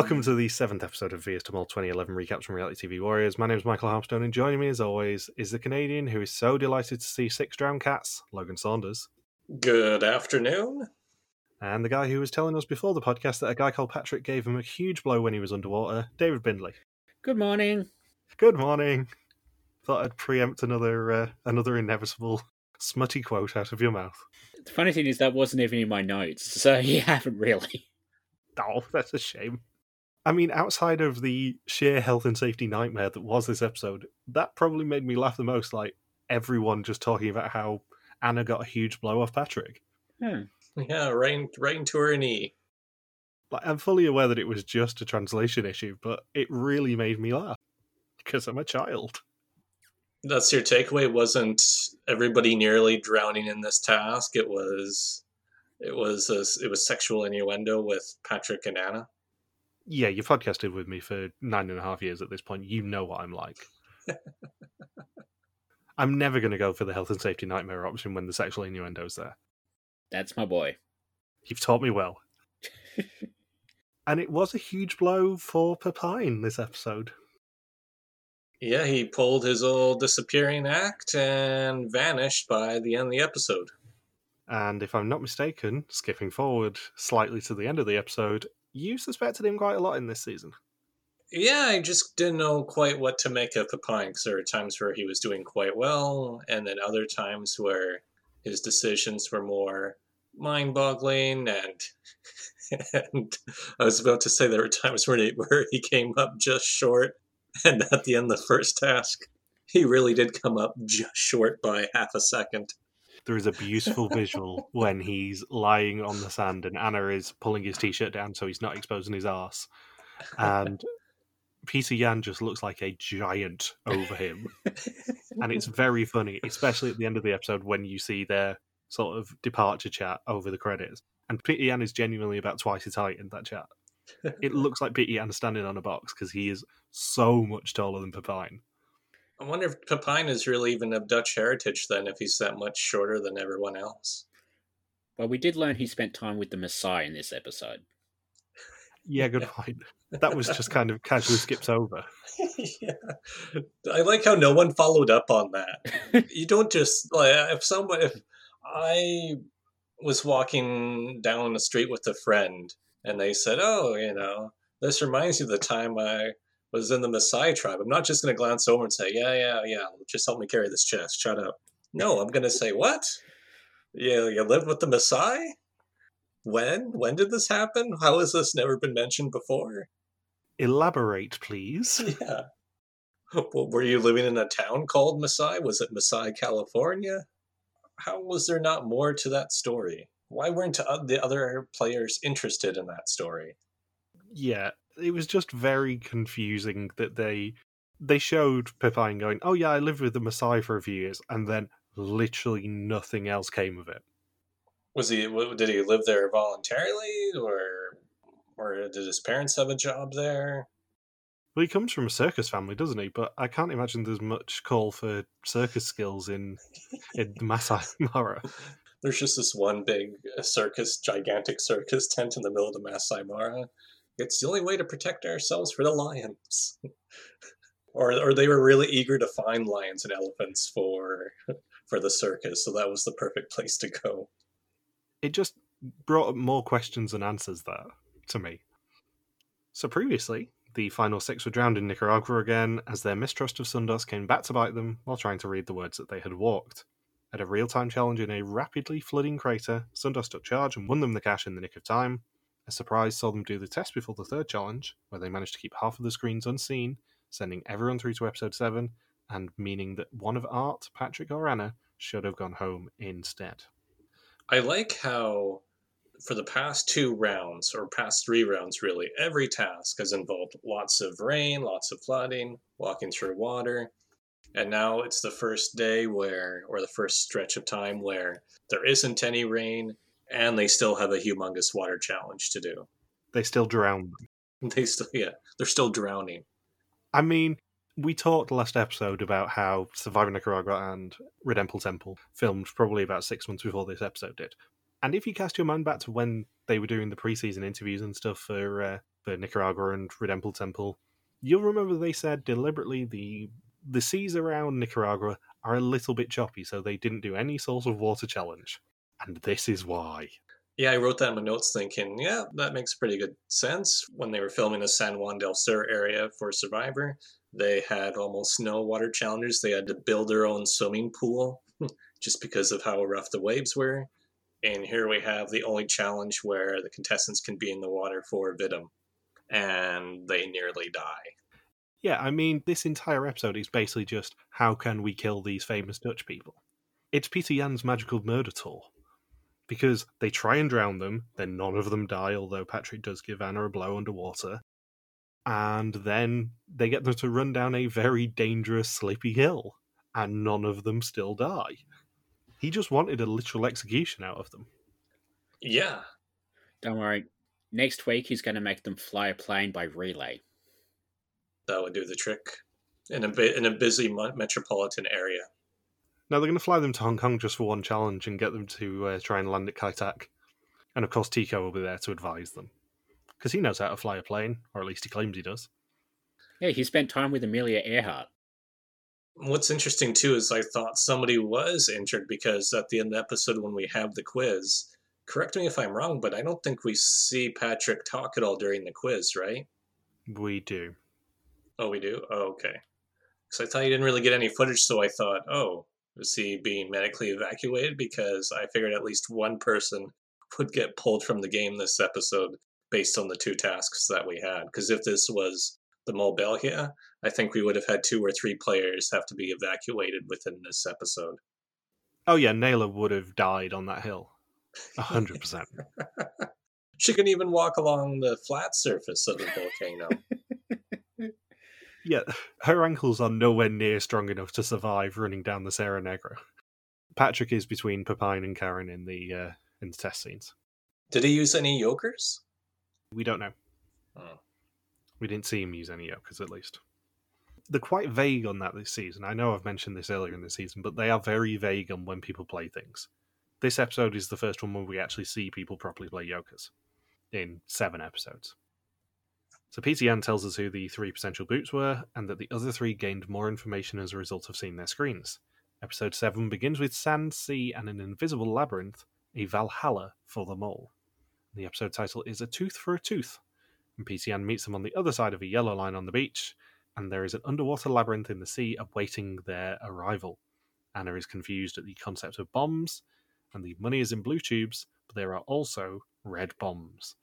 Welcome to the seventh episode of VS Tumult 2011 recaps from Reality TV Warriors. My name is Michael Harmstone, and joining me as always is the Canadian who is so delighted to see six drowned cats, Logan Saunders, Good afternoon. and the guy who was telling us before the podcast that a guy called Patrick gave him a huge blow when he was underwater, David Bindley. Good morning. Good morning. Thought I'd preempt another uh, another inevitable smutty quote out of your mouth. The funny thing is that wasn't even in my notes, so you haven't really. Oh, that's a shame. I mean, outside of the sheer health and safety nightmare that was this episode, that probably made me laugh the most. Like everyone just talking about how Anna got a huge blow off Patrick. Hmm. Yeah, right, right into her knee. Like, I'm fully aware that it was just a translation issue, but it really made me laugh because I'm a child. That's your takeaway. Wasn't everybody nearly drowning in this task? It was, it was, a, it was sexual innuendo with Patrick and Anna. Yeah, you've podcasted with me for nine and a half years at this point. You know what I'm like. I'm never going to go for the health and safety nightmare option when the sexual innuendo's there. That's my boy. You've taught me well. and it was a huge blow for Pepijn this episode. Yeah, he pulled his old disappearing act and vanished by the end of the episode. And if I'm not mistaken, skipping forward slightly to the end of the episode, you suspected him quite a lot in this season. Yeah, I just didn't know quite what to make of Pepijn because there were times where he was doing quite well, and then other times where his decisions were more mind-boggling. And and I was about to say there were times where he, where he came up just short, and at the end of the first task, he really did come up just short by half a second. There is a beautiful visual when he's lying on the sand and Anna is pulling his t-shirt down so he's not exposing his arse, and Pieter Jan just looks like a giant over him, and it's very funny, especially at the end of the episode when you see their sort of departure chat over the credits. And Pieter Jan is genuinely about twice his height in that chat. It looks like Pieter Jan standing on a box because he is so much taller than Pepijn. I wonder if Pepijn is really even of Dutch heritage then, if he's that much shorter than everyone else. Well, we did learn he spent time with the Messiah in this episode. Yeah, good point. That was just kind of casually skips over. yeah. I like how no one followed up on that. you don't just like if someone if I was walking down the street with a friend and they said, "Oh, you know, this reminds you of the time I was in the Maasai tribe." I'm not just going to glance over and say, "Yeah, yeah, yeah, just help me carry this chest." Shut up. No, I'm going to say, "What? Yeah, you lived with the Maasai? When? When did this happen? How has this never been mentioned before?" Elaborate, please. Yeah. Well, were you living in a town called Maasai? Was it Maasai, California? How was there not more to that story? Why weren't the other players interested in that story? Yeah, it was just very confusing that they they showed Pepijn going, "Oh yeah, I lived with the Maasai for a few years," and then literally nothing else came of it. Was he? Did he live there voluntarily, or or did his parents have a job there? Well, he comes from a circus family, doesn't he? But I can't imagine there's much call for circus skills in in Masai Mara. There's just this one big uh, circus, gigantic circus tent in the middle of the Masai Mara. It's the only way to protect ourselves for the lions. or, or they were really eager to find lions and elephants for for the circus, so that was the perfect place to go. It just brought up more questions than answers there to me. So previously, the final six were drowned in Nicaragua again as their mistrust of Soundos came back to bite them while trying to read the words that they had walked. At a real time challenge in a rapidly flooding crater, Soundos took charge and won them the cash in the nick of time. A surprise saw them do the test before the third challenge, where they managed to keep half of the screens unseen, sending everyone through to episode 7, and meaning that one of Art, Patrick, or Anna should have gone home instead. I like how for the past two rounds, or past three rounds really, every task has involved lots of rain, lots of flooding, walking through water. And now it's the first day where, or the first stretch of time where there isn't any rain and they still have a humongous water challenge to do. They still drown. They still, yeah, they're still drowning. I mean, we talked last episode about how Survivor Nicaragua and Redemple Temple filmed probably about six months before this episode did. And if you cast your mind back to when they were doing the preseason interviews and stuff for uh, for Nicaragua and Redemple Temple, you'll remember they said deliberately the the seas around Nicaragua are a little bit choppy, so they didn't do any sort of water challenge. And this is why. Yeah, I wrote that in my notes thinking, yeah, that makes pretty good sense. When they were filming the San Juan del Sur area for Survivor, they had almost no water challenges. They had to build their own swimming pool just because of how rough the waves were. And here we have the only challenge where the contestants can be in the water for Vidum, and they nearly die. Yeah, I mean, this entire episode is basically just how can we kill these famous Dutch people? It's Pieter Jan's magical murder tour. Because they try and drown them, then none of them die, although Patrick does give Anna a blow underwater. And then they get them to run down a very dangerous, slippery hill, and none of them still die. He just wanted a literal execution out of them. Yeah. Don't worry. Next week, he's going to make them fly a plane by relay. That would do the trick in a bit in a busy metropolitan area. Now they're going to fly them to Hong Kong just for one challenge and get them to uh, try and land at Kai Tak. And of course, Tico will be there to advise them because he knows how to fly a plane, or at least he claims he does. Yeah, he spent time with Amelia Earhart. What's interesting too is I thought somebody was injured because at the end of the episode when we have the quiz, correct me if I'm wrong, but I don't think we see Patrick talk at all during the quiz, right? We do. Oh, we do? Oh, okay. Because I thought you didn't really get any footage, so I thought, oh, is he being medically evacuated? Because I figured at least one person would get pulled from the game this episode based on the two tasks that we had. Because if this was the Mole Belgia, I think we would have had two or three players have to be evacuated within this episode. Oh yeah, Nele would have died on that hill. A hundred percent. She can even walk along the flat surface of the volcano. yeah, her ankles are nowhere near strong enough to survive running down the Cerro Negro. Patrick is between Pepijn and Karin in the uh, in the test scenes. Did he use any yokers? We don't know. Oh. We didn't see him use any yokers, at least. They're quite vague on that this season. I know I've mentioned this earlier in the season, but they are very vague on when people play things. This episode is the first one where we actually see people properly play yokers in seven episodes. So Jan tells us who the three potential boots were, and that the other three gained more information as a result of seeing their screens. Episode 7 begins with sand, sea, and an invisible labyrinth, a Valhalla for the mole. The episode title is A Tooth for a Tooth, and Jan meets them on the other side of a yellow line on the beach, and there is an underwater labyrinth in the sea awaiting their arrival. Anna is confused at the concept of bombs, and the money is in blue tubes, but there are also red bombs.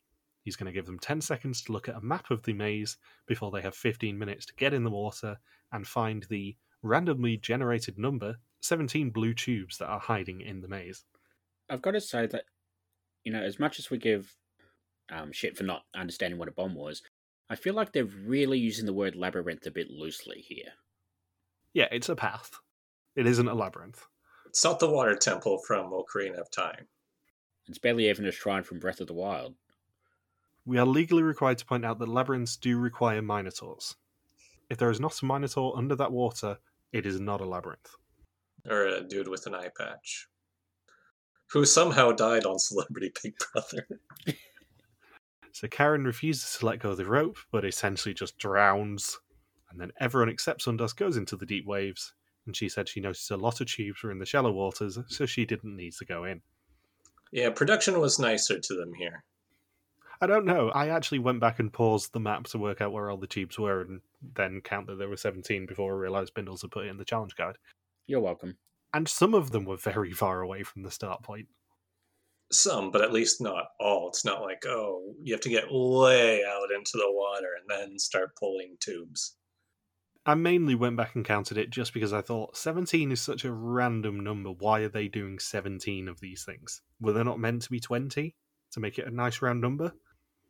He's going to give them 10 seconds to look at a map of the maze before they have 15 minutes to get in the water and find the randomly generated number 17 blue tubes that are hiding in the maze. I've got to say that, you know, as much as we give um, shit for not understanding what a bomb was, I feel like they're really using the word labyrinth a bit loosely here. Yeah, it's a path. It isn't a labyrinth. It's not the water temple from Ocarina of Time. It's barely even a shrine from Breath of the Wild. We are legally required to point out that labyrinths do require minotaurs. If there is not a minotaur under that water, it is not a labyrinth. Or a dude with an eye patch. Who somehow died on Celebrity Big Brother. so Karin refuses to let go of the rope, but essentially just drowns. And then everyone except Soundos goes into the deep waves, and she said she noticed a lot of tubes were in the shallow waters, so she didn't need to go in. Yeah, production was nicer to them here. I don't know. I actually went back and paused the map to work out where all the tubes were and then count that there were 17 before I realised Bindles had put it in the challenge guide. You're welcome. And some of them were very far away from the start point. Some, but at least not all. It's not like, oh, you have to get way out into the water and then start pulling tubes. I mainly went back and counted it just because I thought 17 is such a random number. Why are they doing 17 of these things? Were they not meant to be 20 to make it a nice round number?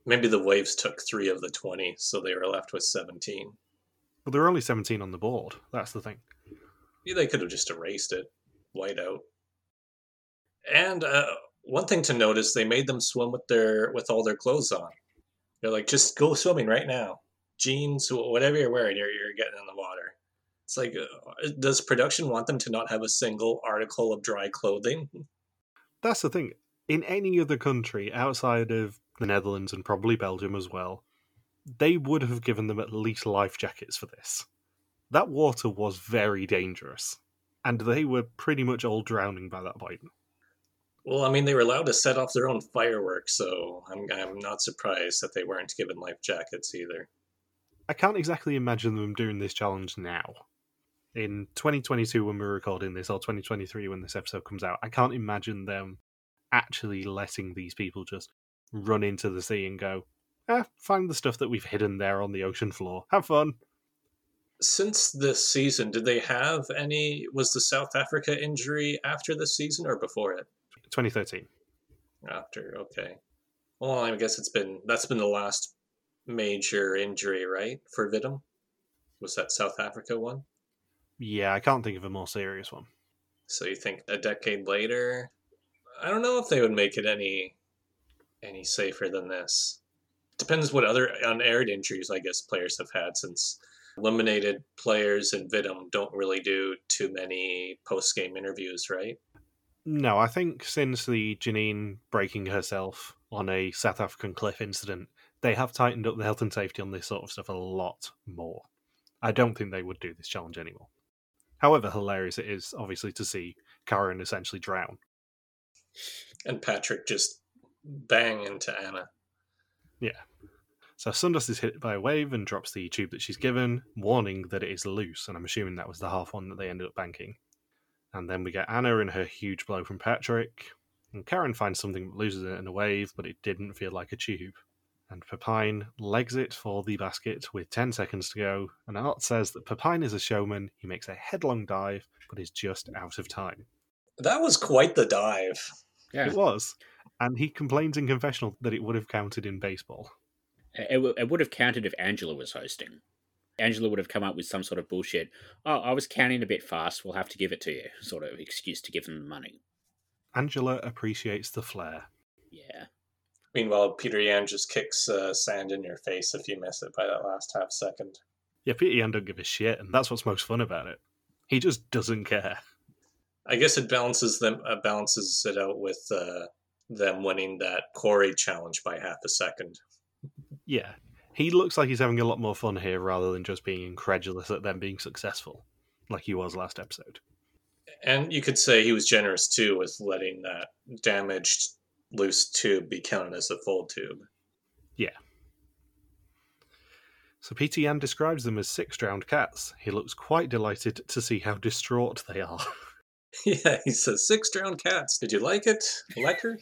Maybe the waves took three of the 20, so they were left with 17. But there were only 17 on the board. That's the thing. Yeah, they could have just erased it, white out. And uh, one thing to notice, they made them swim with their with all their clothes on. They're like, just go swimming right now. Jeans, whatever you're wearing, you're, you're getting in the water. It's like, uh, does production want them to not have a single article of dry clothing? That's the thing In any other country outside of the Netherlands and probably Belgium as well, they would have given them at least life jackets for this. That water was very dangerous, and they were pretty much all drowning by that point. Well, I mean, they were allowed to set off their own fireworks, so I'm, I'm not surprised that they weren't given life jackets either. I can't exactly imagine them doing this challenge now. In 2022, when we're recording this, or 2023, when this episode comes out, I can't imagine them actually letting these people just run into the sea and go, ah, find the stuff that we've hidden there on the ocean floor. Have fun. Since this season, did they have any? Was the South Africa injury after the season or before it? 2013. After, okay. Well, I guess it's been that's been the last major injury, right, for Vidum? Was that South Africa one? Yeah, I can't think of a more serious one. So you think a decade later? I don't know if they would make it any any safer than this. Depends what other unaired injuries I guess players have had since eliminated players in Vidum don't really do too many post game interviews, right? No, I think since the Janine breaking herself on a South African cliff incident, they have tightened up the health and safety on this sort of stuff a lot more. I don't think they would do this challenge anymore. However hilarious it is, obviously, to see Karin essentially drown. And Patrick just bang into Anna. Yeah. So Soundos is hit by a wave and drops the tube that she's given, warning that it is loose, and I'm assuming that was the half one that they ended up banking. And then we get Anna and her huge blow from Patrick, and Karin finds something that loses it in a wave, but it didn't feel like a tube. And Pepijn legs it for the basket with 10 seconds to go, and Art says that Pepijn is a showman, he makes a headlong dive, but is just out of time. That was quite the dive. Yeah, It was. And he complains in confessional that it would have counted in baseball. it, w- it would have counted if Angela was hosting. Angela would have come up with some sort of bullshit. Oh, I was counting a bit fast. We'll have to give it to you. Sort of excuse to give them the money. Angela appreciates the flair. Yeah. Meanwhile, Pieter Jan just kicks uh, sand in your face if you miss it by that last half second. Yeah, Pieter Jan don't give a shit, and that's what's most fun about it. He just doesn't care. I guess it balances them uh, balances it out with uh, them winning that Corey challenge by half a second. Yeah. He looks like he's having a lot more fun here rather than just being incredulous at them being successful, like he was last episode. And you could say he was generous too with letting that damaged loose tube be counted as a full tube. Yeah. So Pieter Jan describes them as six drowned cats. He looks quite delighted to see how distraught they are. Yeah, he says six drowned cats. Did you like it? Her?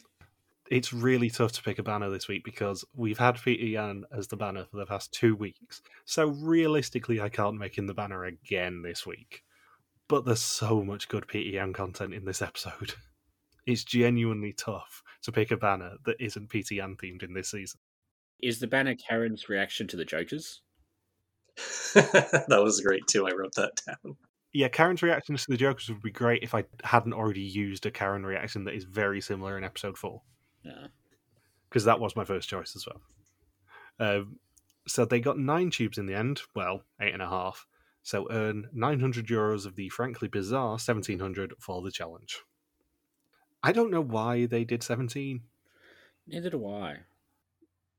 It's really tough to pick a banner this week because we've had Pieter Jan as the banner for the past two weeks. So realistically, I can't make him the banner again this week. But there's so much good Pieter Jan content in this episode. It's genuinely tough to pick a banner that isn't Pieter Jan themed in this season. Is the banner Karin's reaction to the Jokers? that was great too. I wrote that down. Yeah, Karin's reactions to the Jokers would be great if I hadn't already used a Karin reaction that is very similar in episode four. Yeah. because that was my first choice as well. Um, so they got nine tubes in the end. Well, eight and a half. So earn 900 euros of the frankly bizarre 1700 for the challenge. I don't know why they did 17. Neither do I.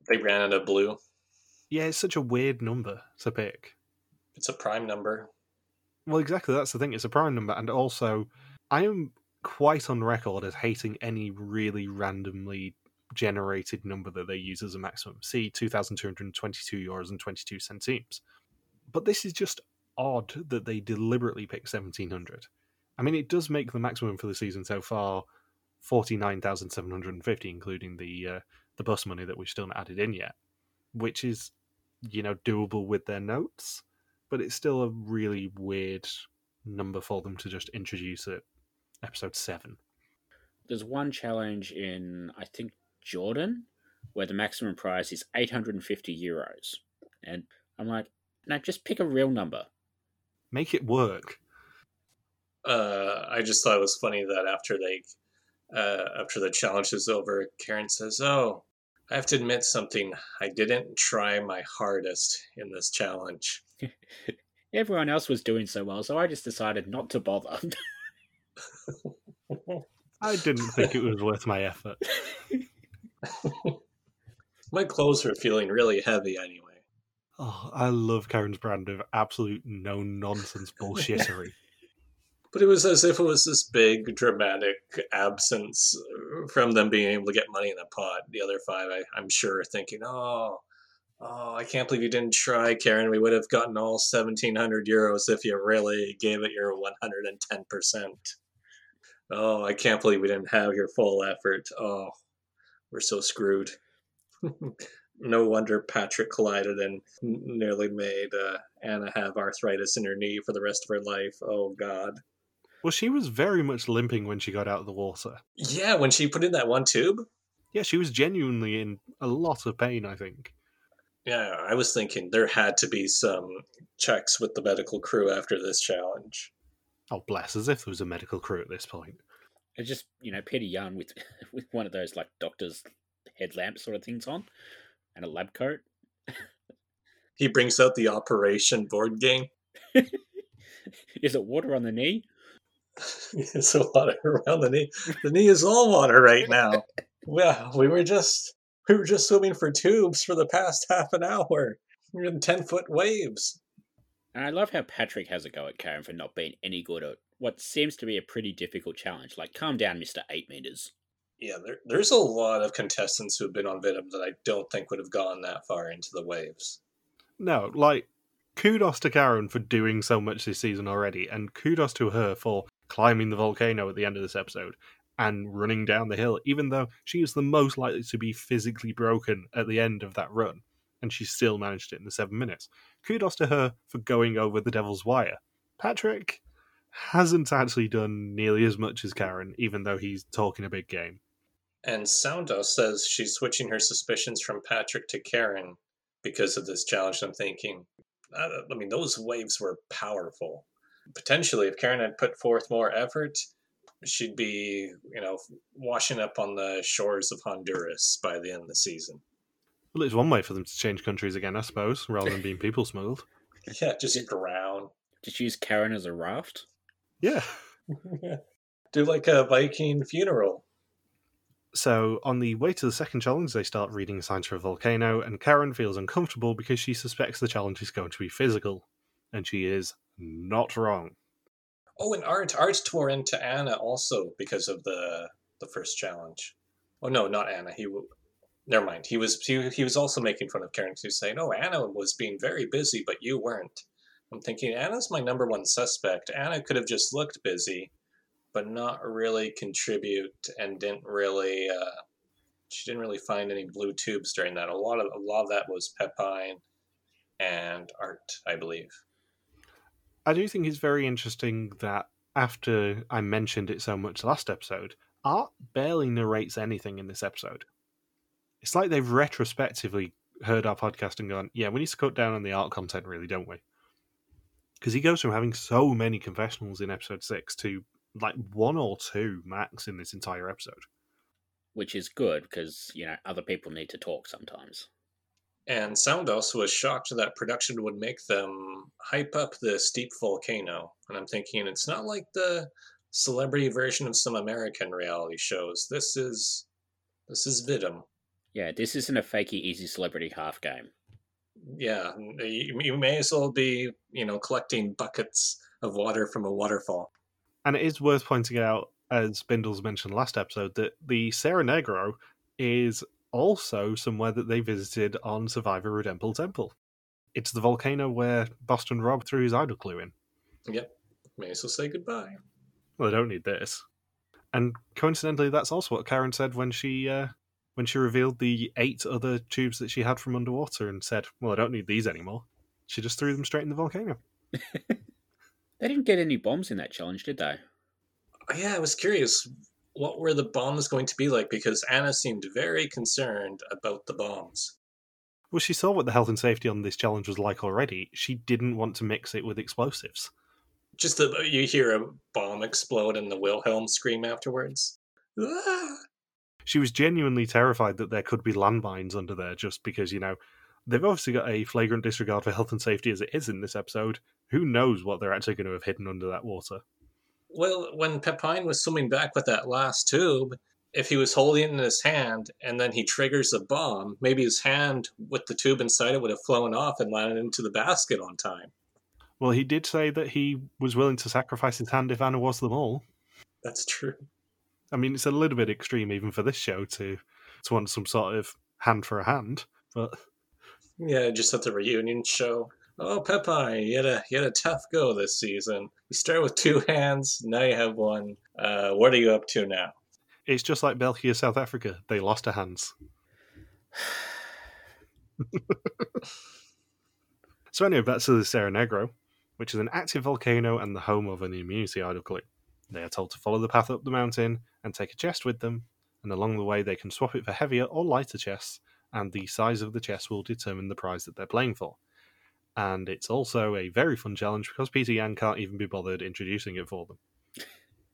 They ran out of blue. Yeah, it's such a weird number to pick. It's a prime number. Well, exactly. That's the thing. It's a prime number, and also, I am quite on record as hating any really randomly generated number that they use as a maximum. See, two thousand two hundred twenty-two euros and twenty-two centimes. But this is just odd that they deliberately pick seventeen hundred. I mean, it does make the maximum for the season so far forty-nine thousand seven hundred and fifty, including the uh, the bus money that we've still not added in yet, which is you know doable with their notes but it's still a really weird number for them to just introduce at episode seven. There's one challenge in, I think, Jordan, where the maximum prize is 850 euros. And I'm like, no, just pick a real number. Make it work. Uh, I just thought it was funny that after they, uh, after the challenge is over, Karin says, "Oh, I have to admit something. I didn't try my hardest in this challenge." Everyone else was doing so well, so I just decided not to bother. I didn't think it was worth my effort. My clothes were feeling really heavy anyway. Oh, I love Karin's brand of absolute no nonsense bullshittery. But it was as if it was this big dramatic absence from them being able to get money in the pot. The other five, I, I'm sure, are thinking, "Oh, oh, I can't believe you didn't try, Karin. We would have gotten all 1,700 euros if you really gave it your 110 percent." Oh, I can't believe we didn't have your full effort. Oh, we're so screwed. no wonder Patrick collided and nearly made uh, Anna have arthritis in her knee for the rest of her life. Oh, God. Well, she was very much limping when she got out of the water. Yeah, when she put in that one tube. Yeah, she was genuinely in a lot of pain, I think. Yeah, I was thinking there had to be some checks with the medical crew after this challenge. Oh, bless, as if there was a medical crew at this point. It's just, you know, Pieter Jan with with one of those like doctor's headlamp sort of things on and a lab coat. He brings out the Operation board game. Is it water on the knee? it's a water around the knee. The knee is all water right now. Well, we were just we were just swimming for tubes for the past half an hour. We're in ten foot waves. And I love how Patrick has a go at Karin for not being any good at what seems to be a pretty difficult challenge. Like, calm down, Mister Eight Meters. Yeah, there, there's a lot of contestants who have been on Vidim that I don't think would have gone that far into the waves. No, like, kudos to Karin for doing so much this season already, and kudos to her for climbing the volcano at the end of this episode and running down the hill, even though she is the most likely to be physically broken at the end of that run, and she still managed it in the seven minutes. Kudos to her for going over the devil's wire. Patrick hasn't actually done nearly as much as Karin, even though he's talking a big game. And Soundos says she's switching her suspicions from Patrick to Karin because of this challenge. I'm thinking, I I mean, those waves were powerful. Potentially, if Karin had put forth more effort, she'd be, you know, washing up on the shores of Honduras by the end of the season. Well, it's one way for them to change countries again, I suppose, rather than being people smuggled. Yeah, just drown. Just use Karin as a raft. Yeah. Do like a Viking funeral. So, on the way to the second challenge, they start reading signs for a volcano, and Karin feels uncomfortable because she suspects the challenge is going to be physical. And she is not wrong. Oh, and Art Art tore into Anna also because of the the first challenge. Oh no, not Anna. He w- never mind. He was he, he was also making fun of Karin too, saying, "Oh, Anna was being very busy, but you weren't." I'm thinking Anna's my number one suspect. Anna could have just looked busy, but not really contribute, and didn't really. Uh, she didn't really find any blue tubes during that. A lot of a lot of that was Pepijn and Art, I believe. I do think it's very interesting that after I mentioned it so much last episode, Art barely narrates anything in this episode. It's like they've retrospectively heard our podcast and gone, yeah, we need to cut down on the art content, really, don't we? Because he goes from having so many confessionals in episode six to like one or two max in this entire episode. Which is good because, you know, other people need to talk sometimes. And Soundos was shocked that production would make them hype up the steep volcano. And I'm thinking it's not like the celebrity version of some American reality shows. This is this is Vidim. Yeah, this isn't a fakey easy celebrity half game. Yeah, you, you may as well be, you know, collecting buckets of water from a waterfall. And it is worth pointing out, as Bindles mentioned last episode, that the Cerro Negro is also somewhere that they visited on Survivor Redemple Temple. It's the volcano where Boston Rob threw his idol clue in. Yep. May as well say goodbye. Well, I don't need this. And coincidentally, that's also what Karin said when she uh, when she revealed the eight other tubes that she had from underwater and said, "Well, I don't need these anymore." She just threw them straight in the volcano. They didn't get any bombs in that challenge, did they? Yeah, I was curious what were the bombs going to be like because Anna seemed very concerned about the bombs. Well, she saw what the health and safety on this challenge was like already. She didn't want to mix it with explosives. Just that you hear a bomb explode and the Wilhelm scream afterwards. Ah! She was genuinely terrified that there could be landmines under there just because, you know, they've obviously got a flagrant disregard for health and safety as it is in this episode. Who knows what they're actually going to have hidden under that water? Well, when Pepijn was swimming back with that last tube, if he was holding it in his hand and then he triggers a bomb, maybe his hand with the tube inside it would have flown off and landed into the basket on time. Well, he did say that he was willing to sacrifice his hand if Anna was them all. That's true. I mean, it's a little bit extreme even for this show to to want some sort of hand for a hand, but Yeah, just at the reunion show. Oh, Pepijn, you had a you had a tough go this season. You started with two hands, now you have one. Uh, what are you up to now? it's just like Belgium, South Africa. They lost their hands. so anyway, back to the Cerro Negro, which is an active volcano and the home of an immunity idol clue. They are told to follow the path up the mountain and take a chest with them, and along the way they can swap it for heavier or lighter chests, and the size of the chest will determine the prize that they're playing for. And it's also a very fun challenge because Pieter Jan can't even be bothered introducing it for them.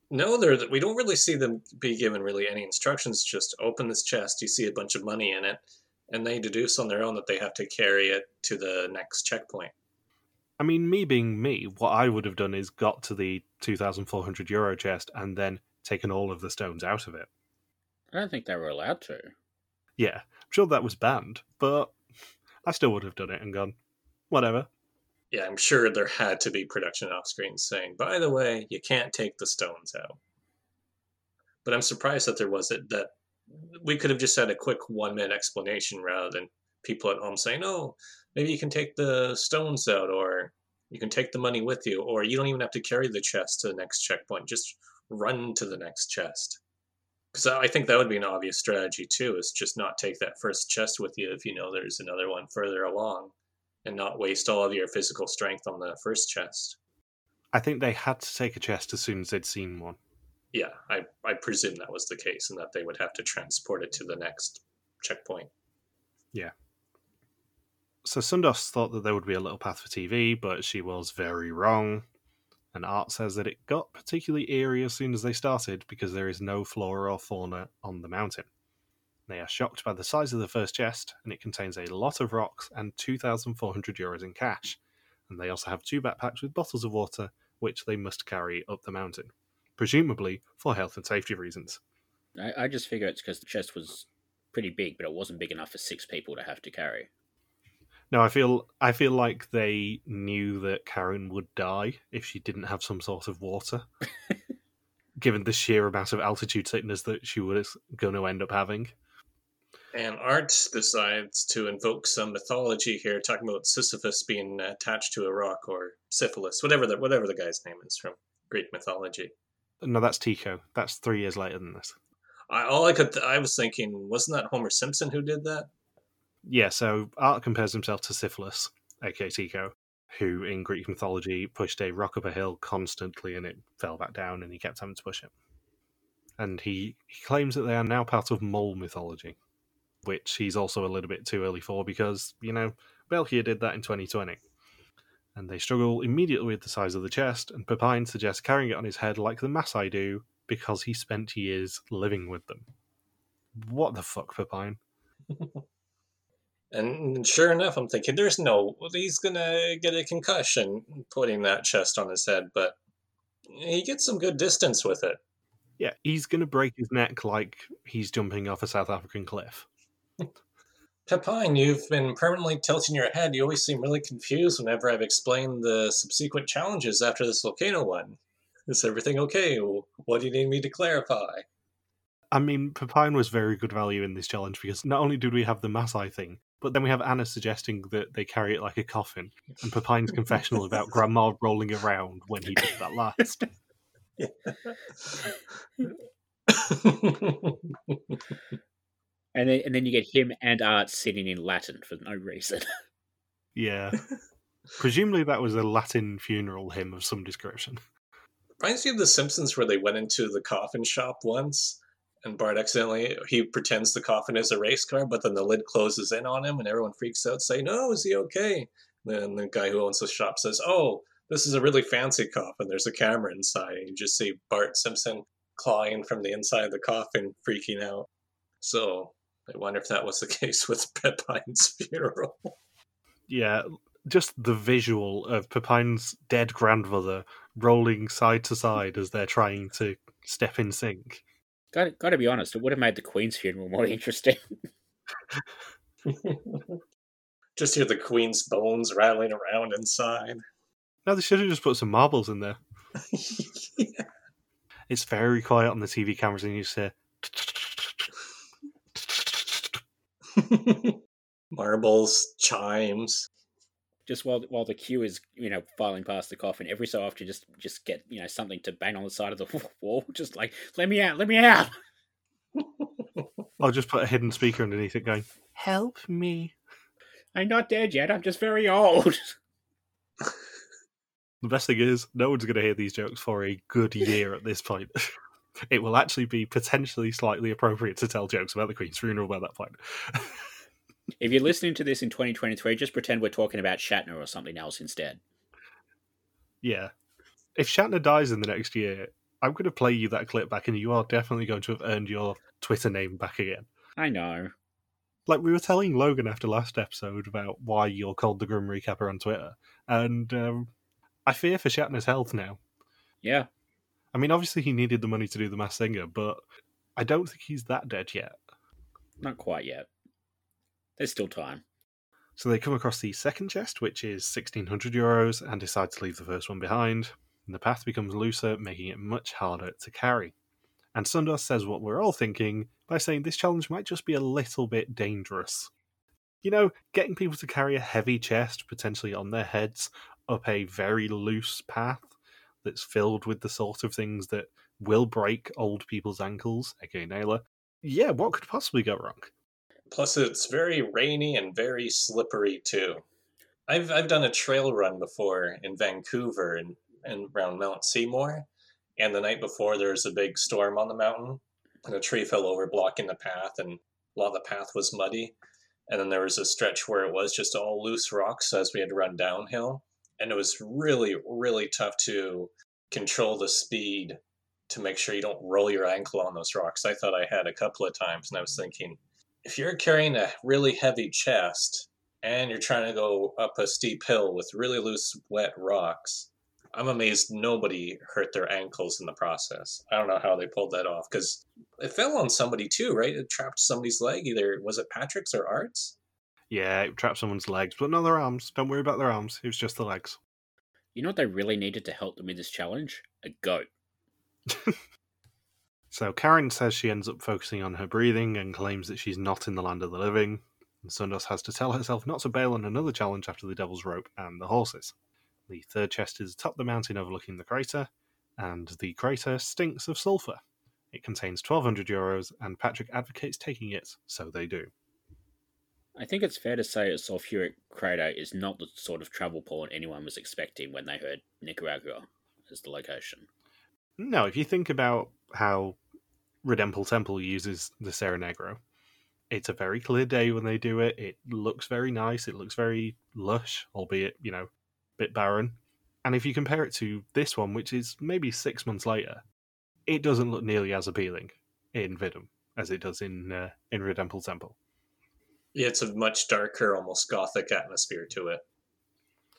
No, there we don't really see them be given really any instructions. Just open this chest, you see a bunch of money in it, and they deduce on their own that they have to carry it to the next checkpoint. I mean, me being me, what I would have done is got to the 2,400 euro chest and then taken all of the stones out of it. I don't think they were allowed to. Yeah, I'm sure that was banned, but I still would have done it and gone, whatever. Yeah, I'm sure there had to be production off screen saying, by the way, you can't take the stones out. But I'm surprised that there wasn't that we could have just had a quick one minute explanation rather than people at home saying, oh, maybe you can take the stones out or you can take the money with you or you don't even have to carry the chest to the next checkpoint. Just run to the next chest. Because I think that would be an obvious strategy too, is just not take that first chest with you if you know there's another one further along and not waste all of your physical strength on the first chest. I think they had to take a chest as soon as they'd seen one. Yeah, I, I presume that was the case and that they would have to transport it to the next checkpoint. Yeah. So Soundos thought that there would be a little path for TV, but she was very wrong. And Art says that it got particularly eerie as soon as they started because there is no flora or fauna on the mountain. They are shocked by the size of the first chest, and it contains a lot of rocks and 2,400 euros in cash. And they also have two backpacks with bottles of water, which they must carry up the mountain, presumably for health and safety reasons. I, I just figure it's because the chest was pretty big, but it wasn't big enough for six people to have to carry. No, I feel I feel like they knew that Karin would die if she didn't have some sort of water, given the sheer amount of altitude sickness that she was going to end up having. And Art decides to invoke some mythology here, talking about Sisyphus being attached to a rock or syphilis, whatever the whatever the guy's name is from Greek mythology. No, that's Tico. That's three years later than this. I, all I could I was thinking, wasn't that Homer Simpson who did that? Yeah, so Art compares himself to Syphilis, aka Tico, who in Greek mythology pushed a rock up a hill constantly and it fell back down and he kept having to push it. And he, he claims that they are now part of mole mythology, which he's also a little bit too early for because, you know, Belkia did that in 2020. And they struggle immediately with the size of the chest, and Pepijn suggests carrying it on his head like the Masai do because he spent years living with them. What the fuck, Pepijn? And sure enough, I'm thinking, there's no, he's gonna get a concussion putting that chest on his head, but he gets some good distance with it. Yeah, he's going to break his neck like he's jumping off a South African cliff. Pepijn, you've been permanently tilting your head. You always seem really confused whenever I've explained the subsequent challenges after this volcano one. Is everything okay? What do you need me to clarify? I mean, Pepijn was very good value in this challenge because not only did we have the Masai thing, but then we have Anna suggesting that they carry it like a coffin, and Pepijn's confessional about Grandma rolling around when he did that last. And then, and then you get him and Art sitting in Latin for no reason. Yeah. Presumably that was a Latin funeral hymn of some description. Reminds me of The Simpsons where they went into the coffin shop once and Bart accidentally he pretends the coffin is a race car, but then the lid closes in on him and everyone freaks out, saying, No, is he okay? Then the guy who owns the shop says, Oh, this is a really fancy coffin. There's a camera inside. And you just see Bart Simpson clawing from the inside of the coffin, freaking out. So I wonder if that was the case with Pepijn's funeral. Yeah, just the visual of Pepijn's dead grandmother rolling side to side as they're trying to step in sync. Got got to be honest, it would have made the Queen's funeral more interesting. just hear the queen's bones rattling around inside. No, they should have just put some marbles in there. It's very quiet on the TV cameras, and you just hear. Marbles, chimes. Just while while the queue is you know filing past the coffin, every so often just just get you know something to bang on the side of the wall, just like let me out, let me out. I'll just put a hidden speaker underneath it, going, "Help me." I'm not dead yet. I'm just very old. The best thing is, no one's going to hear these jokes for a good year at this point. it will actually be potentially slightly appropriate to tell jokes about the Queen's funeral by that point. If you're listening to this in 2023, just pretend we're talking about Shatner or something else instead. yeah. If Shatner dies in the next year, I'm going to play you that clip back, and you are definitely going to have earned your Twitter name back again. I know. Like we were telling Logan after last episode about why you're called the Grim Recapper on Twitter, and um, I fear for Shatner's health now. Yeah. I mean, obviously he needed the money to do the Masked Singer, but I don't think he's that dead yet. Not quite yet. There's still time. So they come across the second chest, which is 1600 euros, and decide to leave the first one behind. And the path becomes looser, making it much harder to carry. And Soundos says what we're all thinking by saying this challenge might just be a little bit dangerous. You know, getting people to carry a heavy chest, potentially on their heads, up a very loose path that's filled with the sort of things that will break old people's ankles, aka Nele. Yeah, what could possibly go wrong? Plus, it's very rainy and very slippery too. I've I've done a trail run before in Vancouver and, and around Mount Seymour, and the night before there was a big storm on the mountain, and a tree fell over blocking the path, and a lot of the path was muddy. And then there was a stretch where it was just all loose rocks as we had to run downhill, and it was really really tough to control the speed to make sure you don't roll your ankle on those rocks. I thought I had a couple of times, and I was thinking, if you're carrying a really heavy chest and you're trying to go up a steep hill with really loose, wet rocks, I'm amazed nobody hurt their ankles in the process. I don't know how they pulled that off because it fell on somebody too, right? It trapped somebody's leg. Either was it Patrick's or Art's? Yeah, it trapped someone's legs, but not their arms. Don't worry about their arms. It was just the legs. You know what they really needed to help them with this challenge? A goat. So Karin says she ends up focusing on her breathing and claims that she's not in the land of the living. And Soundos has to tell herself not to bail on another challenge after the Devil's Rope and the horses. The third chest is atop the mountain overlooking the crater, and the crater stinks of sulphur. It contains 1200 euros, and Patrick advocates taking it, so they do. I think it's fair to say a sulfuric crater is not the sort of travel point anyone was expecting when they heard Nicaragua as the location. No, if you think about how Redemple Temple uses the Cerro Negro, it's a very clear day when they do it. It looks very nice. It looks very lush, albeit, you know, a bit barren. And if you compare it to this one, which is maybe six months later, it doesn't look nearly as appealing in Vidum as it does in uh, in Redemple Temple. Yeah, it's a much darker, almost gothic atmosphere to it.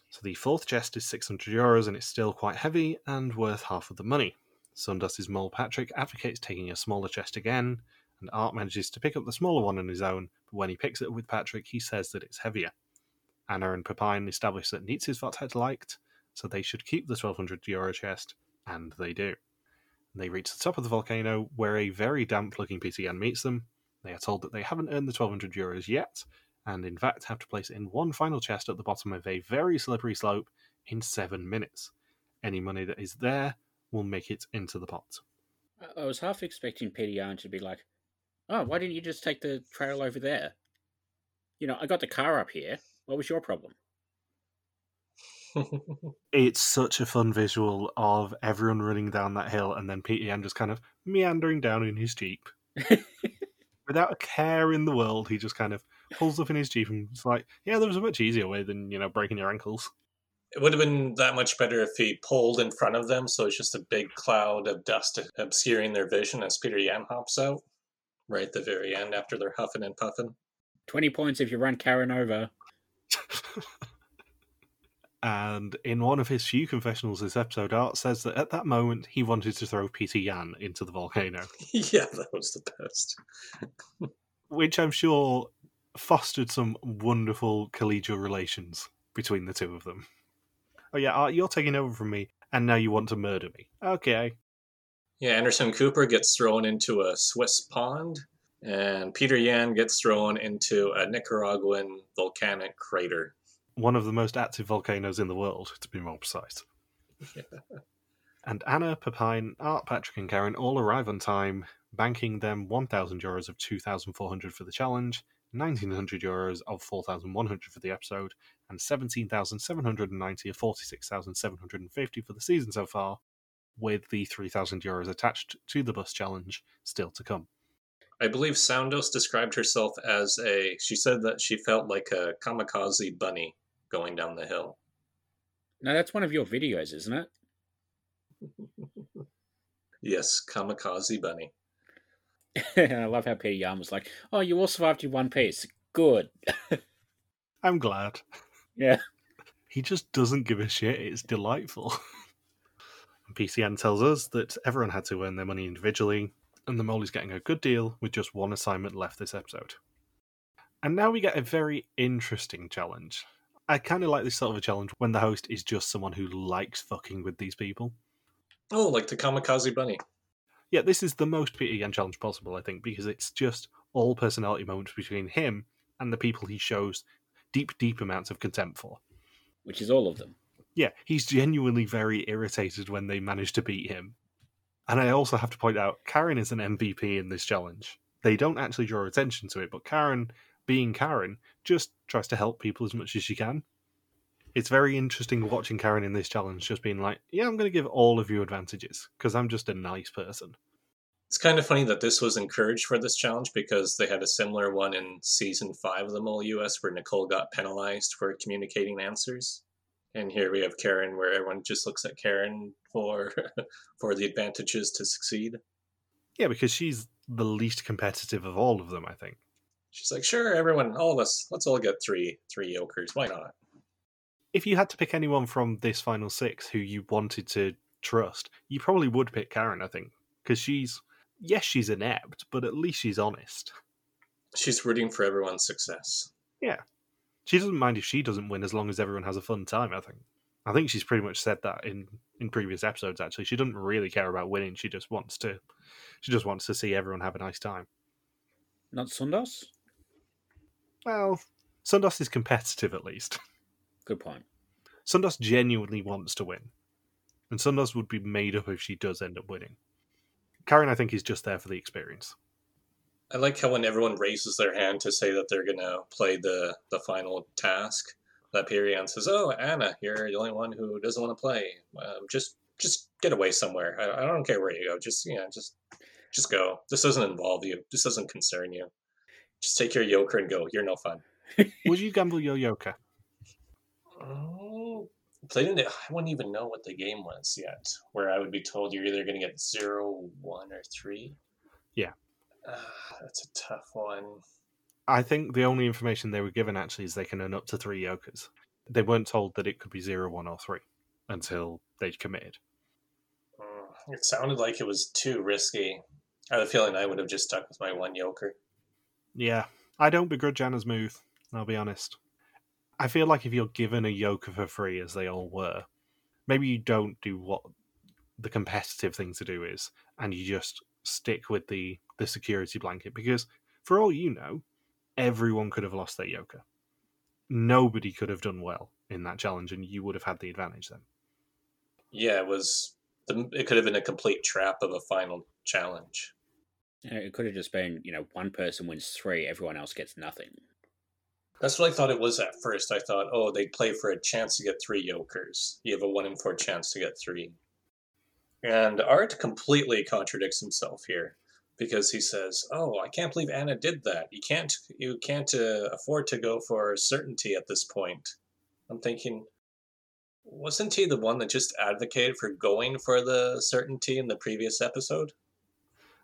So the fourth chest is 600 euros and it's still quite heavy and worth half of the money. Soundos's mole Patrick advocates taking a smaller chest again, and Art manages to pick up the smaller one on his own, but when he picks it up with Patrick, he says that it's heavier. Anna and Pepijn establish that Nietzsche's Vat liked, so they should keep the 1200 euro chest, and they do. They reach the top of the volcano, where a very damp looking PTN meets them. They are told that they haven't earned the 1200 euros yet, and in fact have to place it in one final chest at the bottom of a very slippery slope in seven minutes. Any money that is there will make it into the pot. I- I was half expecting Pieter Jan to be like, "Oh, why didn't you just take the trail over there? You know, I got the car up here. What was your problem?" It's such a fun visual of everyone running down that hill and then Pieter Jan just kind of meandering down in his Jeep. Without a care in the world, he just kind of pulls up in his Jeep and it's like, yeah, there was a much easier way than, you know, breaking your ankles. It would have been that much better if he pulled in front of them, so it's just a big cloud of dust obscuring their vision as Pieter Jan hops out right at the very end after they're huffing and puffing. Twenty points if you run Karin over. And in one of his few confessionals this episode, Art says that at that moment he wanted to throw Pieter Jan into the volcano, yeah, that was the best. which I'm sure fostered some wonderful collegial relations between the two of them. Oh yeah, Art, you're taking over from me, and now you want to murder me. Okay. Yeah, Anderson Cooper gets thrown into a Swiss pond, and Pieter Jan gets thrown into a Nicaraguan volcanic crater. One of the most active volcanoes in the world, to be more precise. And Anna, Pepijn, Art, Patrick, and Karin all arrive on time, banking them 1,000 euros of 2,400 for the challenge, 1,900 euros of 4,100 for the episode, and 17,790 of 46,750 for the season so far, with the 3,000 euros attached to the bus challenge still to come. I believe Soundos described herself as a. She said that she felt like a kamikaze bunny going down the hill. No, that's one of your videos, isn't it? Yes, kamikaze bunny. And I love how Pieter Jan was like, "Oh, you all survived in one piece. Good." I'm glad. Yeah. He just doesn't give a shit. It's delightful. PCN tells us that everyone had to earn their money individually, and the mole is getting a good deal with just one assignment left this episode. And now we get a very interesting challenge. I kind of like this sort of a challenge when the host is just someone who likes fucking with these people. Oh, like the kamikaze bunny. Yeah, this is the most Pieter Jan challenge possible, I think, because it's just all personality moments between him and the people he shows deep, deep amounts of contempt for. Which is all of them. Yeah, he's genuinely very irritated when they manage to beat him. And I also have to point out, Karin is an MVP in this challenge. They don't actually draw attention to it, but Karin, being Karin, just tries to help people as much as she can. It's very interesting watching Karin in this challenge, just being like, yeah, I'm going to give all of you advantages, because I'm just a nice person. It's kind of funny that this was encouraged for this challenge because they had a similar one in season five of the Mole US where Nicole got penalized for communicating answers. And here we have Karin where everyone just looks at Karin for for the advantages to succeed. Yeah, because she's the least competitive of all of them, I think. She's like, sure, everyone, all of us, let's all get three three yokers. Why not? If you had to pick anyone from this final six who you wanted to trust, you probably would pick Karin, I think. Because she's, yes, she's inept, but at least she's honest. She's rooting for everyone's success. Yeah. She doesn't mind if she doesn't win as long as everyone has a fun time, I think. I think she's pretty much said that in, in previous episodes actually. She doesn't really care about winning, she just wants to she just wants to see everyone have a nice time. Not Soundos? Well, Soundos is competitive at least. Good point. Soundos genuinely wants to win. And Soundos would be made up if she does end up winning. Karin, I think, is just there for the experience. I like how when everyone raises their hand to say that they're gonna play the the final task, that Perian says, "Oh, Anna, you're the only one who doesn't want to play. Um, just just get away somewhere. I, I don't care where you go. Just yeah, just just go. This doesn't involve you. This doesn't concern you. Just take your yoker and go. You're no fun." Would you gamble your yoker? They didn't. I wouldn't even know what the game was yet. Where I would be told you're either going to get zero, one, or three. Yeah. Ah, that's a tough one. I think the only information they were given actually is they can earn up to three yokers. They weren't told that it could be zero, one, or three until they'd committed. Mm, It sounded like it was too risky. I have a feeling I would have just stuck with my one yoker. Yeah, I don't begrudge Anna's move, I'll be honest. I feel like if you're given a yoker for free, as they all were, maybe you don't do what the competitive thing to do is, and you just stick with the, the security blanket, because for all you know, everyone could have lost their yoker. Nobody could have done well in that challenge, and you would have had the advantage then. Yeah, it was. The, it could have been a complete trap of a final challenge. It could have just been, you know, one person wins three, everyone else gets nothing. That's what I thought it was at first. I thought, oh, they'd play for a chance to get three yokers. You have a one in four chance to get three. And Art completely contradicts himself here because he says, "Oh, I can't believe Anna did that. You can't, you can't uh, afford to go for certainty at this point." I'm thinking, wasn't he the one that just advocated for going for the certainty in the previous episode?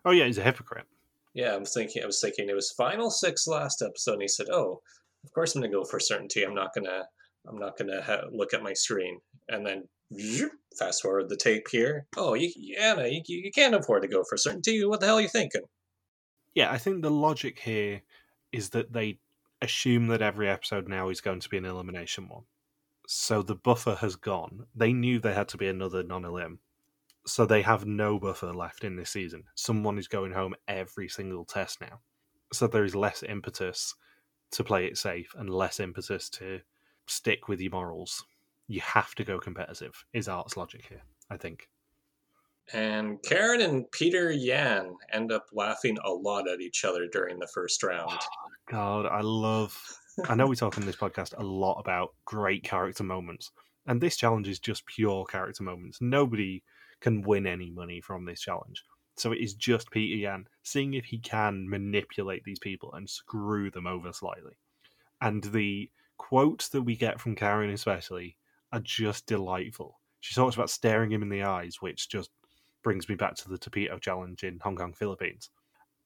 Oh, yeah, he's a hypocrite. Yeah, I'm thinking. I was thinking it was final six last episode, and he said, "Oh, of course I'm going to go for certainty. I'm not going to I'm not going to ha- look at my screen. And then fast forward the tape here. Oh, you, Anna, you, you can't afford to go for certainty. What the hell are you thinking? Yeah, I think the logic here is that they assume that every episode now is going to be an elimination one. So the buffer has gone. They knew there had to be another non elim. So they have no buffer left in this season. Someone is going home every single test now. So there is less impetus to play it safe and less impetus to stick with your morals. You have to go competitive, is Art's logic here, I think. And Karin and Pieter Jan end up laughing a lot at each other during the first round. God, I love. I know we talk on this podcast a lot about great character moments, and this challenge is just pure character moments. Nobody can win any money from this challenge. So it is just Pieter Jan seeing if he can manipulate these people and screw them over slightly. And the quotes that we get from Karin, especially, are just delightful. She talks about staring him in the eyes, which just brings me back to the Tapito challenge in Hong Kong, Philippines.